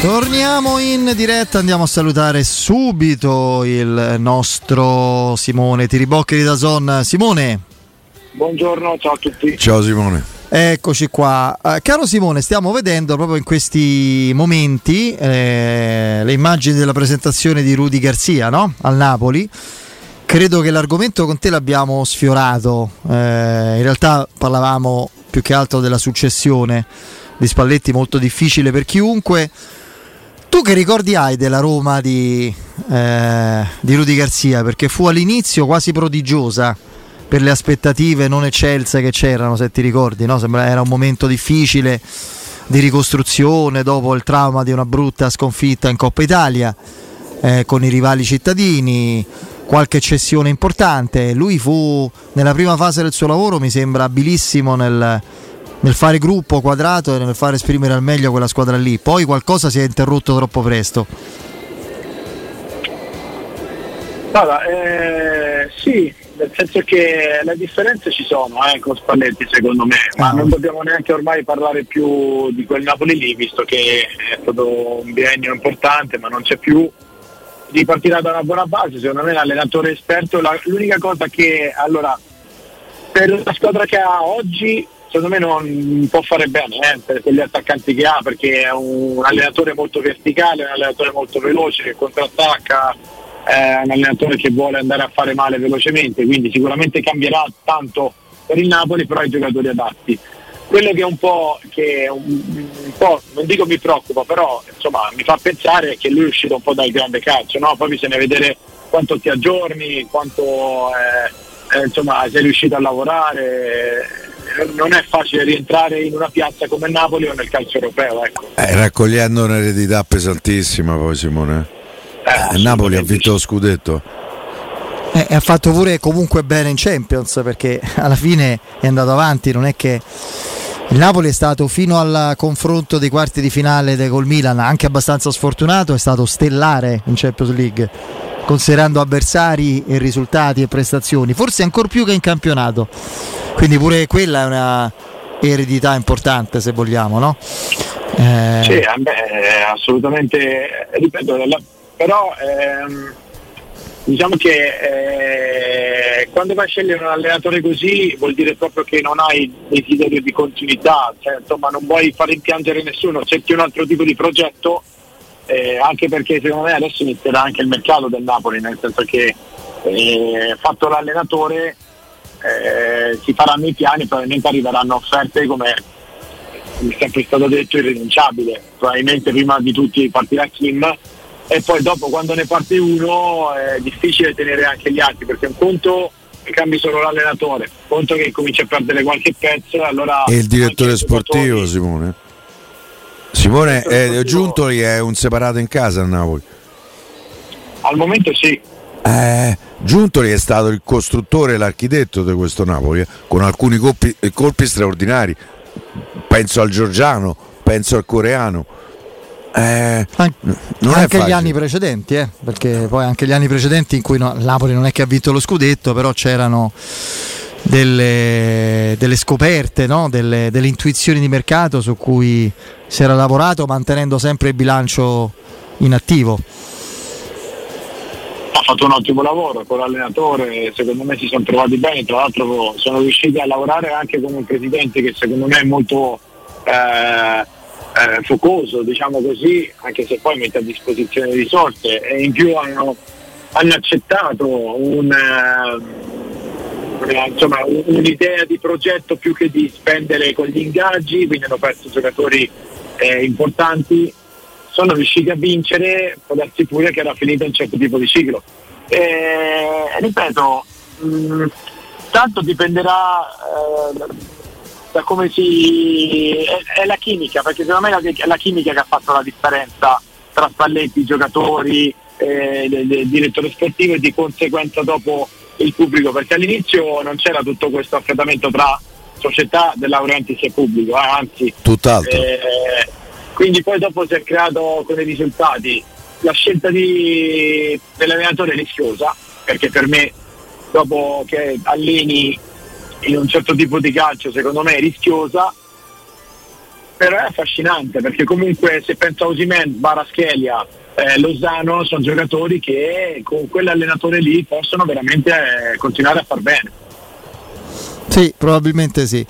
Torniamo in diretta, andiamo a salutare subito il nostro Simone Tiribocchi da Zon. Simone. Buongiorno, ciao a tutti. Ciao Simone. Eccoci qua. Eh, caro Simone, stiamo vedendo proprio in questi momenti eh, le immagini della presentazione di Rudy Garzia no? al Napoli. Credo che l'argomento con te l'abbiamo sfiorato. Eh, in realtà parlavamo più che altro della successione di Spalletti, molto difficile per chiunque. Tu che ricordi hai della Roma di, eh, di Rudy Garzia? Perché fu all'inizio quasi prodigiosa per le aspettative non eccelse che c'erano, se ti ricordi, no? Sembra era un momento difficile di ricostruzione dopo il trauma di una brutta sconfitta in Coppa Italia eh, con i rivali cittadini, qualche cessione importante. Lui fu nella prima fase del suo lavoro, mi sembra abilissimo nel, nel fare gruppo quadrato e nel fare esprimere al meglio quella squadra lì. Poi qualcosa si è interrotto troppo presto. Allora, eh, sì, nel senso che le differenze ci sono eh, con Spalletti secondo me, ma non dobbiamo neanche ormai parlare più di quel Napoli lì, visto che è stato un biennio importante, ma non c'è più. Ripartirà da una buona base, secondo me l'allenatore esperto, la, l'unica cosa che allora per la squadra che ha oggi secondo me non può fare bene eh, per quegli attaccanti che ha perché è un allenatore molto verticale, un allenatore molto veloce che contrattacca, è un allenatore che vuole andare a fare male velocemente, quindi sicuramente cambierà tanto per il Napoli, però i giocatori adatti. Quello che è un po', che un, un po', non dico mi preoccupa, però insomma mi fa pensare che lui è uscito un po' dal grande calcio, no? poi bisogna vedere quanto ti aggiorni, quanto eh, eh, insomma, sei riuscito a lavorare non è facile rientrare in una piazza come Napoli o nel calcio europeo. Ecco. Eh, raccogliendo un'eredità pesantissima poi Simone. Eh, Eh, Napoli ha vinto lo scudetto. Eh, e ha fatto pure comunque bene in Champions perché alla fine è andato avanti, non è che il Napoli è stato fino al confronto dei quarti di finale col Milan anche abbastanza sfortunato, è stato stellare in Champions League, considerando avversari e risultati e prestazioni, forse ancora più che in campionato. Quindi pure quella è una eredità importante se vogliamo, no? Eh, Sì, a me, eh, assolutamente, ripeto, però ehm, diciamo che eh, quando vai a scegliere un allenatore così vuol dire proprio che non hai desiderio di continuità, cioè, insomma non vuoi far rimpiangere nessuno, cerchi un altro tipo di progetto, eh, anche perché secondo me adesso inizierà anche il mercato del Napoli, nel senso che eh, fatto l'allenatore eh, si faranno i piani, probabilmente arriveranno offerte come come è sempre stato detto irrinunciabile, probabilmente prima di tutti partirà Kim e poi dopo quando ne parte uno è difficile tenere anche gli altri perché un conto che cambi solo l'allenatore, un conto che comincia a perdere qualche pezzo allora E il direttore sportivo giocatori- Simone. Simone è sportivo- Giuntoli è un separato in casa a Napoli. al momento sì, Eh, Giuntoli è stato il costruttore e l'architetto di questo Napoli, eh, con alcuni colpi, eh, colpi straordinari. Penso al Giorgiano, penso al coreano. Eh, An- anche gli anni precedenti, eh, perché poi anche gli anni precedenti in cui no, Napoli non è che ha vinto lo scudetto, però c'erano delle, delle scoperte, no? delle, delle intuizioni di mercato su cui si era lavorato mantenendo sempre il bilancio in attivo. Ha fatto un ottimo lavoro con l'allenatore, secondo me si sono trovati bene, tra l'altro sono riusciti a lavorare anche con un presidente che secondo me è molto eh, eh, focoso, diciamo così, anche se poi mette a disposizione risorse e in più hanno, hanno accettato un, eh, insomma, un'idea di progetto più che di spendere con gli ingaggi, quindi hanno perso giocatori eh, importanti, sono riusciti a vincere, può darsi pure che era finito un certo tipo di ciclo. E, ripeto, mh, mm, tanto dipenderà eh, da come si... È, è, la chimica, perché secondo me è la, chimica che ha fatto la differenza tra Spalletti, giocatori, eh, il direttore sportivo e di conseguenza dopo il pubblico, perché all'inizio non c'era tutto questo affreddamento tra società De Laurentiis e pubblico, eh, anzi tutt'altro. Eh, quindi poi dopo si è creato con i risultati la scelta di, dell'allenatore rischiosa, perché per me dopo che alleni in un certo tipo di calcio secondo me è rischiosa però è affascinante perché comunque se penso a Osimen, Baraschelia, eh, Lozano sono giocatori che con quell'allenatore lì possono veramente eh, continuare a far bene sì, probabilmente sì.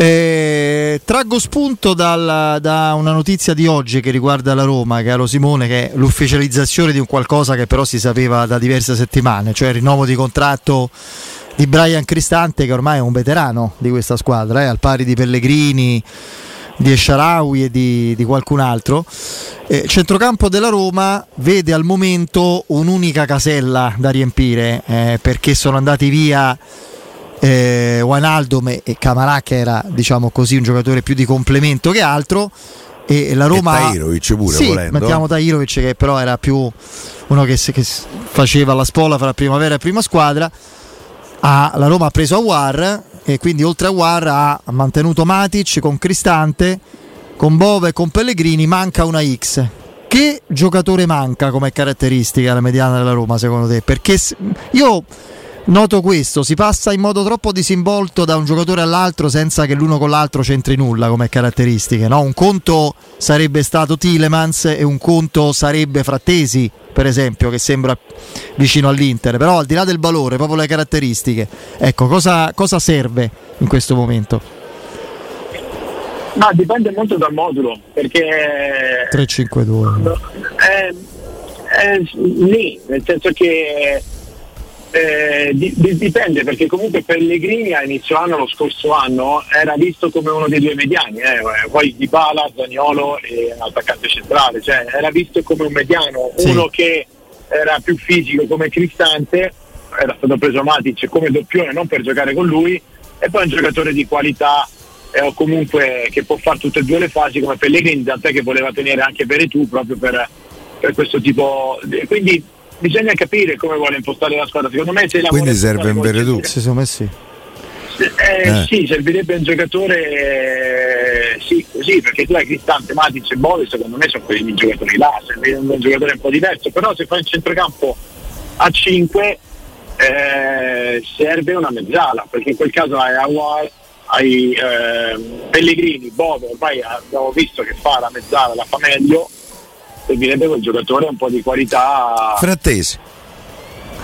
Eh, traggo spunto dal, da una notizia di oggi che riguarda la Roma, caro Simone, che è l'ufficializzazione di un qualcosa che però si sapeva da diverse settimane, cioè il rinnovo di contratto di Brian Cristante che ormai è un veterano di questa squadra, eh, al pari di Pellegrini, di Esciaraui e di, di qualcun altro. Eh, centrocampo della Roma vede al momento un'unica casella da riempire eh, perché sono andati via eh, Wijnaldum e Camarà che era diciamo così un giocatore più di complemento che altro e la Roma e Tahirovic pure sì, volendo mettiamo Tahirovic che però era più uno che, che faceva la spola fra primavera e prima squadra ha, la Roma ha preso Awar e quindi oltre a Awar ha mantenuto Matic con Cristante, con Bove e con Pellegrini, manca una X. Che giocatore manca come caratteristica la mediana della Roma secondo te? Perché io noto questo, si passa in modo troppo disinvolto da un giocatore all'altro senza che l'uno con l'altro c'entri nulla come caratteristiche. No? Un conto sarebbe stato Tilemans e un conto sarebbe Frattesi, per esempio, che sembra vicino all'Inter. Però al di là del valore, proprio le caratteristiche, ecco, cosa, cosa serve in questo momento? Ma dipende molto dal modulo, perché... 3-5-2. È, è lì, nel senso che eh, di, di, dipende perché comunque Pellegrini a inizio anno, lo scorso anno, era visto come uno dei due mediani, eh, poi Di Bala, Zagnolo e attaccante centrale, cioè era visto come un mediano, sì. uno che era più fisico come Cristante, era stato preso Matic come doppione non per giocare con lui, e poi un giocatore di qualità eh, o comunque che può fare tutte e due le fasi come Pellegrini, tant'è che voleva tenere anche Veretù proprio per, per questo tipo. Di, quindi bisogna capire come vuole impostare la squadra. Secondo me se Quindi serve un Veredù. Sì, secondo me sì. Eh, eh. Sì, servirebbe un giocatore eh, sì, così, perché tu hai Cristante, Matic e Bove, secondo me sono quei giocatori là, serve un, un giocatore un po' diverso, però se fai il centrocampo a 5 eh, serve una mezzala, perché in quel caso hai Awar, hai ehm, Pellegrini, Bove, ormai abbiamo visto che fa la mezzala, la fa meglio, servirebbe quel giocatore un po' di qualità. Frattesi.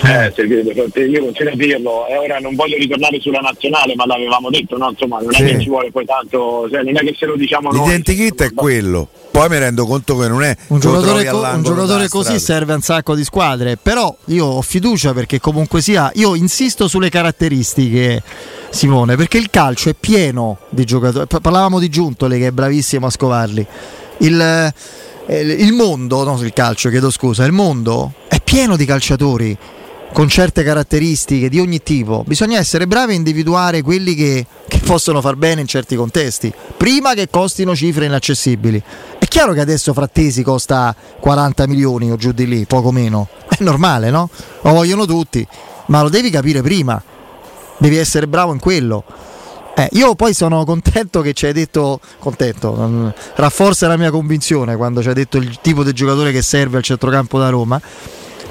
Eh, servirebbe Frattesi, io continuo a dirlo, e ora non voglio ritornare sulla nazionale, ma l'avevamo detto, no? Insomma, non sì. è che ci vuole poi tanto, cioè, non è che se lo diciamo noi. L'identikit è quello, poi mi rendo conto che non è un giocatore, co- un giocatore così serve a un sacco di squadre, però io ho fiducia perché comunque sia, io insisto sulle caratteristiche. Simone, perché il calcio è pieno di giocatori. Parlavamo di Giuntoli che è bravissimo a scovarli. Il, eh, il mondo, non il calcio, chiedo scusa, il mondo è pieno di calciatori con certe caratteristiche di ogni tipo. Bisogna essere bravi a individuare quelli che, che, possono far bene in certi contesti, prima che costino cifre inaccessibili. È chiaro che adesso Frattesi costa 40 milioni o giù di lì, poco meno. È normale, no? Lo vogliono tutti, ma lo devi capire prima. Devi essere bravo in quello. Eh, io poi sono contento che ci hai detto, contento, rafforza la mia convinzione quando ci hai detto il tipo di giocatore che serve al centrocampo da Roma,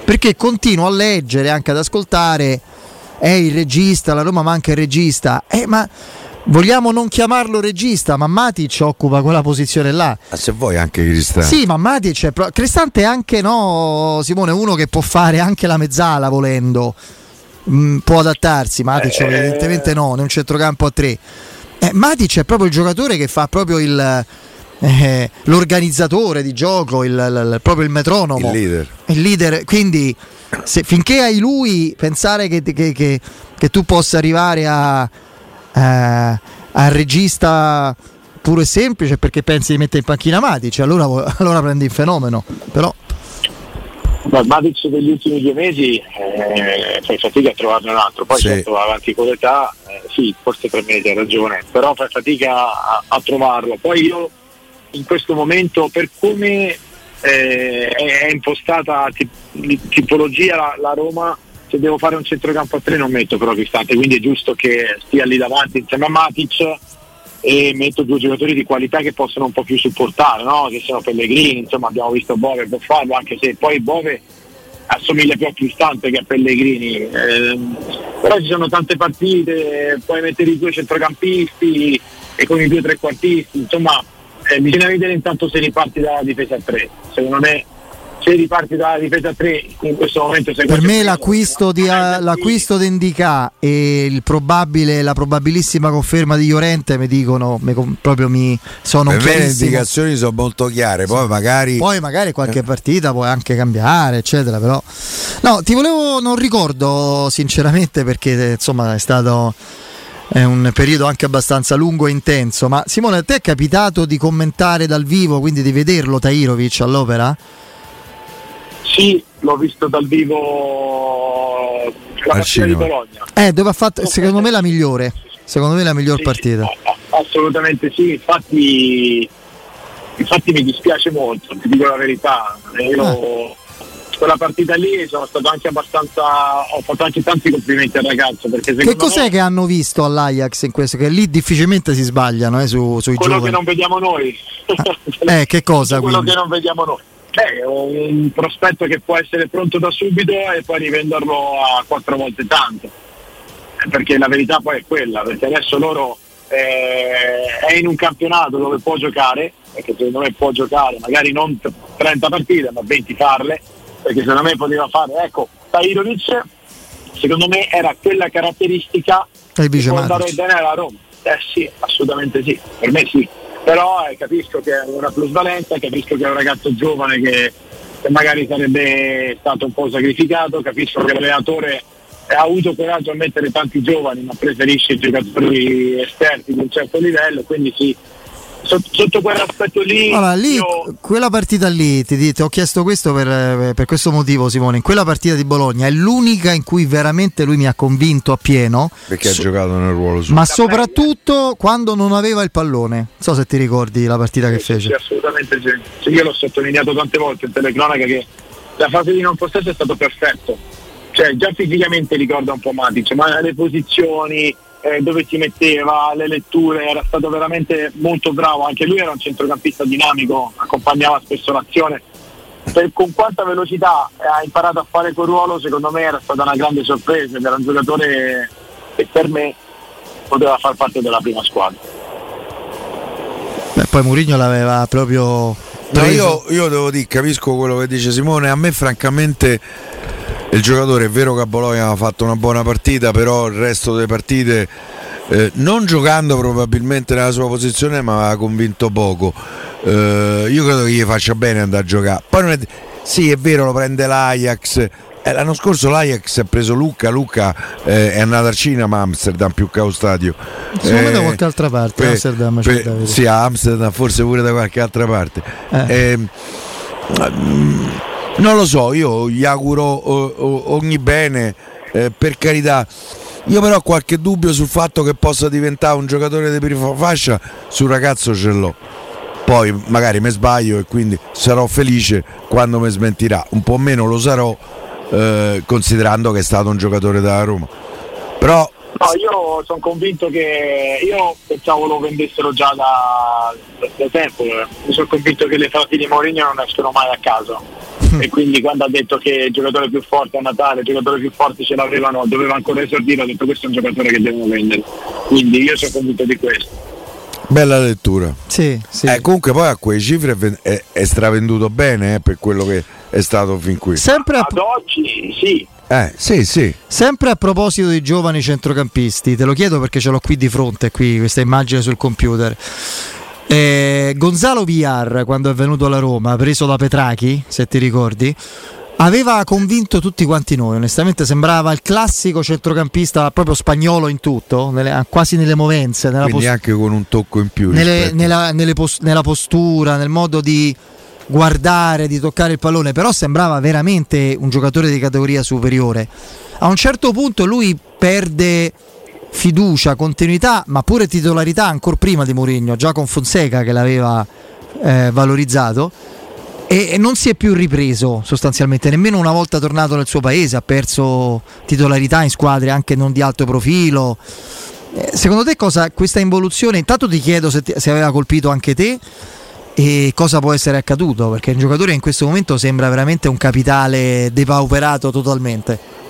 perché continuo a leggere, anche ad ascoltare, è il regista, la Roma manca il regista, eh, ma vogliamo non chiamarlo regista, ma Matic occupa quella posizione là. Ma se vuoi anche Cristante. Sì, ma Matic è pro- Cristante è anche no, Simone, uno che può fare anche la mezzala volendo mh, mm, può adattarsi, Matic eh, evidentemente no, è un centrocampo a tre. Eh, Matic è proprio il giocatore che fa proprio il, eh, l'organizzatore di gioco, il, il, proprio il metronomo, il leader. Il leader. Quindi se, finché hai lui, pensare che, che, che, che tu possa arrivare a, a, a regista puro e semplice perché pensi di mettere in panchina Matic, allora, allora prendi il fenomeno. Però Matic degli ultimi due mesi eh, fai fatica a trovarne un altro, poi sì. certo avanti con l'età, eh, sì, forse tre mesi hai ragione, però fai fatica a, a, trovarlo. Poi io in questo momento per come eh, è, impostata tip- tipologia la, la, Roma, se devo fare un centrocampo a tre non metto però Cristante, quindi è giusto che stia lì davanti insieme a Matic e metto due giocatori di qualità che possono un po' più supportare, no? che sono Pellegrini, insomma abbiamo visto Bove può farlo, anche se poi Bove assomiglia più a Cristante che a Pellegrini, eh, però ci sono tante partite, puoi mettere i due centrocampisti e con i due trequartisti, insomma eh, bisogna vedere intanto se riparti dalla difesa a 3, secondo me se riparti dalla difesa 3 in questo momento per me l'acquisto di, uh, l'acquisto di Indica e probabile, la probabilissima conferma di Llorente mi dicono mi, proprio mi sono per me le indicazioni sono molto chiare poi magari poi magari qualche eh. partita puoi anche cambiare eccetera però no ti volevo non ricordo sinceramente perché insomma è stato è un periodo anche abbastanza lungo e intenso ma Simone a te è capitato di commentare dal vivo quindi di vederlo Tairovic all'opera? Sì, l'ho visto dal vivo la partita di Bologna. Eh, dove ha fatto, secondo me, la migliore. Secondo me la miglior sì, partita. Assolutamente sì, infatti, infatti mi dispiace molto, ti dico la verità. Io, ah. Quella partita lì sono stato anche abbastanza. ho fatto anche tanti complimenti al ragazzo. Perché che cos'è me, che hanno visto all'Ajax in questo? Che lì difficilmente si sbagliano eh, su, sui quello giovani. che non vediamo noi. eh, che cosa? quello quindi? che non vediamo noi. Beh, un prospetto che può essere pronto da subito e poi rivenderlo a quattro volte tanto. Eh, perché la verità poi è quella, perché adesso loro eh, è in un campionato dove può giocare, perché secondo me può giocare, magari non 30 partite, ma 20 farle, perché secondo me poteva fare, ecco, Tairovic secondo me era quella caratteristica che può andare bene alla Roma. Eh sì, assolutamente sì, per me sì però eh, capisco che è una plusvalenza, capisco che è un ragazzo giovane che, che magari sarebbe stato un po' sacrificato, capisco che l'allenatore ha avuto coraggio a mettere tanti giovani ma preferisce giocatori esperti di un certo livello, quindi sì, sotto, quell'aspetto lì. Allora, lì io... quella partita lì, ti, ti, ho chiesto questo per, per, questo motivo, Simone. In quella partita di Bologna è l'unica in cui veramente lui mi ha convinto a pieno. Perché so, ha giocato nel ruolo suo. Ma soprattutto quando non aveva il pallone. Non so se ti ricordi la partita sì, che fece. Sì, assolutamente sì. Io l'ho sottolineato tante volte in telecronaca che la fase di non possesso è stato perfetto. Cioè, già fisicamente ricorda un po' Matic, ma le posizioni, eh, dove si metteva, le letture, era stato veramente molto bravo, anche lui era un centrocampista dinamico, accompagnava spesso l'azione. Per, con quanta velocità ha imparato a fare quel ruolo secondo me era stata una grande sorpresa ed era un giocatore che per me poteva far parte della prima squadra. Beh, poi Mourinho l'aveva proprio no, io, io, devo dire, capisco quello che dice Simone, a me francamente il giocatore è vero che a Bologna ha fatto una buona partita, però il resto delle partite eh, non giocando probabilmente nella sua posizione, ma ha convinto poco. Eh, io credo che gli faccia bene andare a giocare. Poi è, sì, è vero, lo prende l'Ajax. Eh, l'anno scorso l'Ajax ha preso Lucca, Lucca eh, è andato al cinema a Amsterdam più che allo stadio. Secondo me da qualche altra parte, per, Amsterdam. Per, sì, a Amsterdam, forse pure da qualche altra parte. Eh. Non lo so, io gli auguro ogni bene, eh, per carità. Io però ho qualche dubbio sul fatto che possa diventare un giocatore di prima fascia, sul ragazzo ce l'ho. Poi magari mi sbaglio e quindi sarò felice quando mi smentirà. Un po' meno lo sarò eh, considerando che è stato un giocatore della Roma. Però No, io sono convinto che io pensavo lo vendessero già da, da, tempo, mi sono convinto che le frasi di Mourinho non escono mai a caso e quindi quando ha detto che il giocatore più forte a Natale, il giocatore più forte ce l'avevano, doveva ancora esordire, ha detto questo è un giocatore che devono vendere. Quindi io sono convinto di questo. Bella lettura. Sì, sì. Eh, comunque poi a quei cifre è, è stravenduto bene eh, per quello che è stato fin qui. Sempre a... Ad oggi sì. Eh, sì, sì. Sempre a proposito di giovani centrocampisti, te lo chiedo perché ce l'ho qui di fronte, qui questa immagine sul computer. Eh, Gonzalo Villar, quando è venuto alla Roma, preso da Petrachi, se ti ricordi, aveva convinto tutti quanti noi. Onestamente, sembrava il classico centrocampista proprio spagnolo in tutto, nelle, quasi nelle movenze. Nella Quindi post- anche con un tocco in più. Nelle, nella, post- nella postura, nel modo di guardare, di toccare il pallone, però sembrava veramente un giocatore di categoria superiore. A un certo punto lui perde fiducia, continuità, ma pure titolarità ancora prima di Mourinho, già con Fonseca che l'aveva eh, valorizzato e, non si è più ripreso sostanzialmente, nemmeno una volta tornato nel suo paese, ha perso titolarità in squadre anche non di alto profilo. Eh, secondo te cosa questa involuzione? Intanto ti chiedo se, ti, se aveva colpito anche te e cosa può essere accaduto, perché un giocatore in questo momento sembra veramente un capitale depauperato totalmente.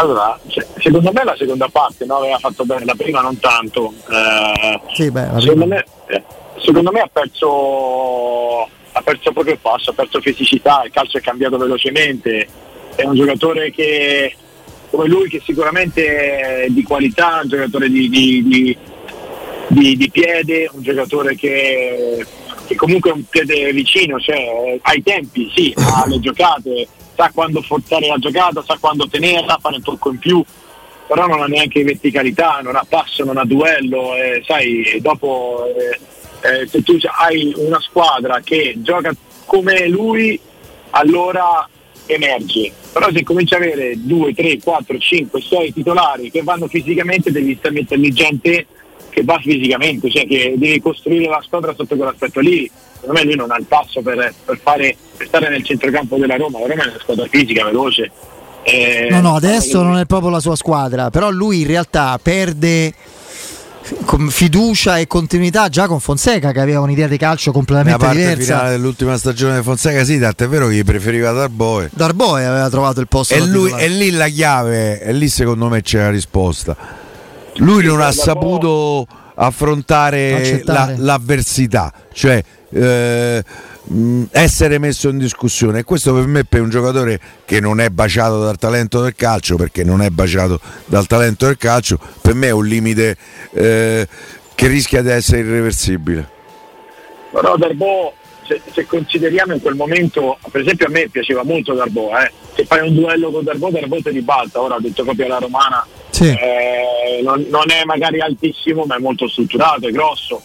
Allora, secondo me la seconda parte no, aveva fatto bene, la prima non tanto. Eh, sì, beh, secondo, me, eh, secondo, me, ha perso, ha perso proprio il passo, ha perso fisicità, il calcio è cambiato velocemente, è un giocatore che come lui che sicuramente è di qualità, un giocatore di, di, di, di, di piede, un giocatore che, che comunque è un piede vicino, cioè ai tempi, sì, alle giocate sa quando forzare la giocata, sa quando tenerla, fare un tocco in più, però non ha neanche verticalità, non ha passo, non ha duello, eh, sai, dopo eh, eh, se tu hai una squadra che gioca come lui, allora emerge. Però se cominci ad avere 2, 3, 4, 5, 6 titolari che vanno fisicamente, devi metterli gente che va fisicamente, cioè che devi costruire la squadra sotto quell'aspetto lì secondo me lui non ha il passo per, per, fare, per stare nel centrocampo della Roma, la Roma è una squadra fisica, veloce. Eh, no, no, adesso non è proprio la sua squadra, però lui in realtà perde fiducia e continuità già con Fonseca che aveva un'idea di calcio completamente la parte diversa. finale dell'ultima stagione di Fonseca sì, tanto è vero che gli preferiva Darboe. Darboe aveva trovato il posto. E, lui, e lì la chiave, e lì secondo me c'è la risposta. Lui non ha saputo affrontare la, l'avversità, cioè eh, essere messo in discussione e questo per me per un giocatore che non è baciato dal talento del calcio perché non è baciato dal talento del calcio per me è un limite eh, che rischia di essere irreversibile però Darbo se, se, consideriamo in quel momento per esempio a me piaceva molto Darbo eh. se fai un duello con Darbo Darbo ti ribalta ora ho detto proprio alla romana sì. eh, non, non, è magari altissimo ma è molto strutturato, è grosso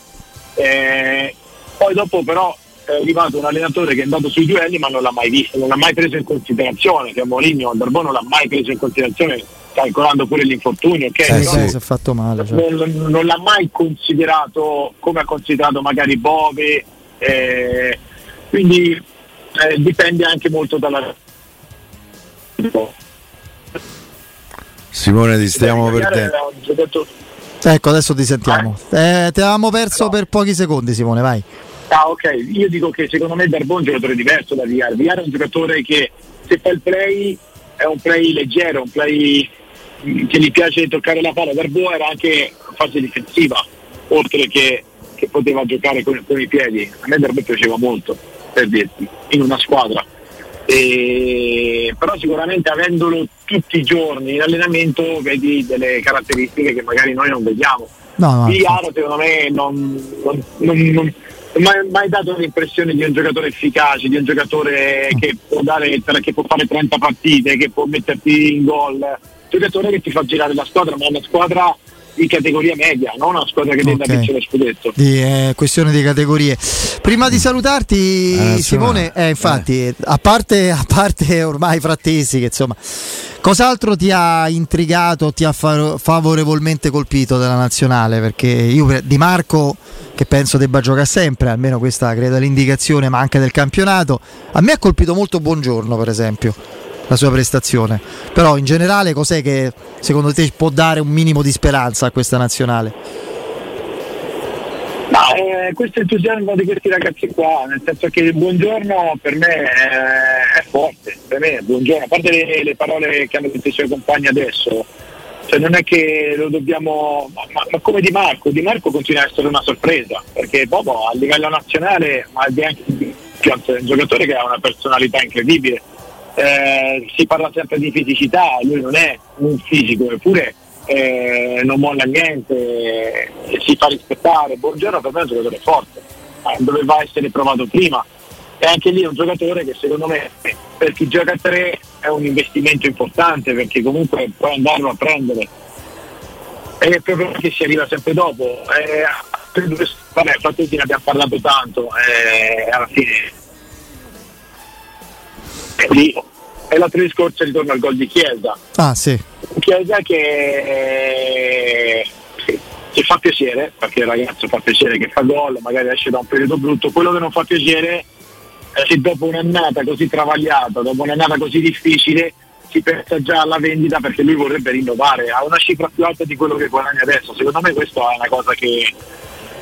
eh, poi dopo però è arrivato un allenatore che è andato sui duelli ma non l'ha mai visto, non l'ha mai preso in considerazione, che Mourinho Darbo non l'ha mai preso in considerazione calcolando pure l'infortunio, ok? Eh, sì, si è fatto male. Cioè. Non, non, l'ha mai considerato come ha considerato magari Bove, eh, quindi eh, dipende anche molto dalla... Simone ti stiamo perdendo. Ecco, adesso ti sentiamo. Eh, ti avevamo perso no. per pochi secondi, Simone, vai. Ah, ok. Io dico che secondo me Darbon è un giocatore diverso da Viar. Viar è un giocatore che se fa il play è un play leggero, un play mm, che gli piace toccare la palla. Darbo era anche fase difensiva, oltre che, che poteva giocare con, con, i piedi. A me Darbo piaceva molto, per dirti, in una squadra. E, però sicuramente avendolo tutti i giorni in allenamento vedi delle caratteristiche che magari noi non vediamo. No, no, Viaro secondo me non, non, non, non mai, mai dato l'impressione di un giocatore efficace, di un giocatore che può, dare, che può fare 30 partite, che può metterti in gol, giocatore che ti fa girare la squadra, ma è una squadra di categoria media, non una squadra che deve okay. vincere lo scudetto. Di, eh, questione di categorie. Prima di salutarti, eh, Simone, eh, infatti, eh. a, parte, a parte ormai frattesi, che insomma, cos'altro ti ha intrigato, ti ha fa- favorevolmente colpito della nazionale? Perché io di Marco che penso debba giocare sempre, almeno questa credo è l'indicazione, ma anche del campionato. A me ha colpito molto Buongiorno, per esempio, la sua prestazione. Però in generale cos'è che secondo te può dare un minimo di speranza a questa nazionale? Ma eh, questo entusiasmo di questi ragazzi qua, nel senso che il buongiorno per me è, è forte, per me è buongiorno, a parte le, le parole che hanno detto i suoi compagni adesso, cioè non è che lo dobbiamo, ma, ma, come Di Marco, Di Marco continua a essere una sorpresa, perché proprio a livello nazionale, ma è un giocatore che ha una personalità incredibile. Eh, si parla sempre di fisicità, lui non è un fisico, eppure eh, non molla niente, eh, si fa rispettare. Buongiorno per me è un giocatore forte, eh, doveva essere provato prima. E anche lì è un giocatore che secondo me per chi gioca a tre è un investimento importante perché comunque puoi andarlo a prendere. E proprio perché si arriva sempre dopo. Eh, vabbè, Fattetti ne abbiamo parlato tanto, eh, alla fine. Lì e l'altro discorso ritorno al gol di Chiesa. Ah sì. Chiesa che, che fa piacere, perché il ragazzo fa piacere che fa gol, magari esce da un periodo brutto, quello che non fa piacere è che dopo un'annata così travagliata, dopo un'annata così difficile, si pensa già alla vendita perché lui vorrebbe rinnovare a una cifra più alta di quello che guadagna adesso. Secondo me questa è una cosa che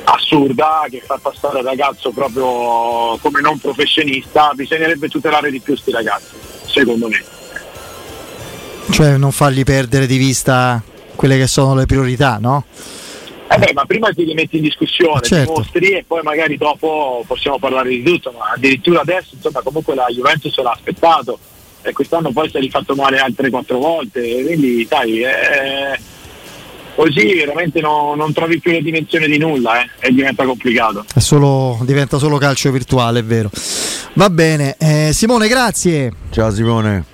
assurda che fa passare il ragazzo proprio come non professionista, bisognerebbe tutelare di più questi ragazzi, secondo me. Cioè non fargli perdere di vista quelle che sono le priorità, no? Eh beh, ma prima ti rimetti in discussione, certo. mostri e poi magari dopo possiamo parlare di tutto, ma addirittura adesso insomma comunque la Juventus l'ha aspettato e quest'anno poi si è rifatto male altre quattro volte, quindi sai, eh, così veramente no, non trovi più le dimensioni di nulla eh, e diventa complicato. Solo, diventa solo calcio virtuale, è vero. Va bene, eh, Simone, grazie. Ciao Simone.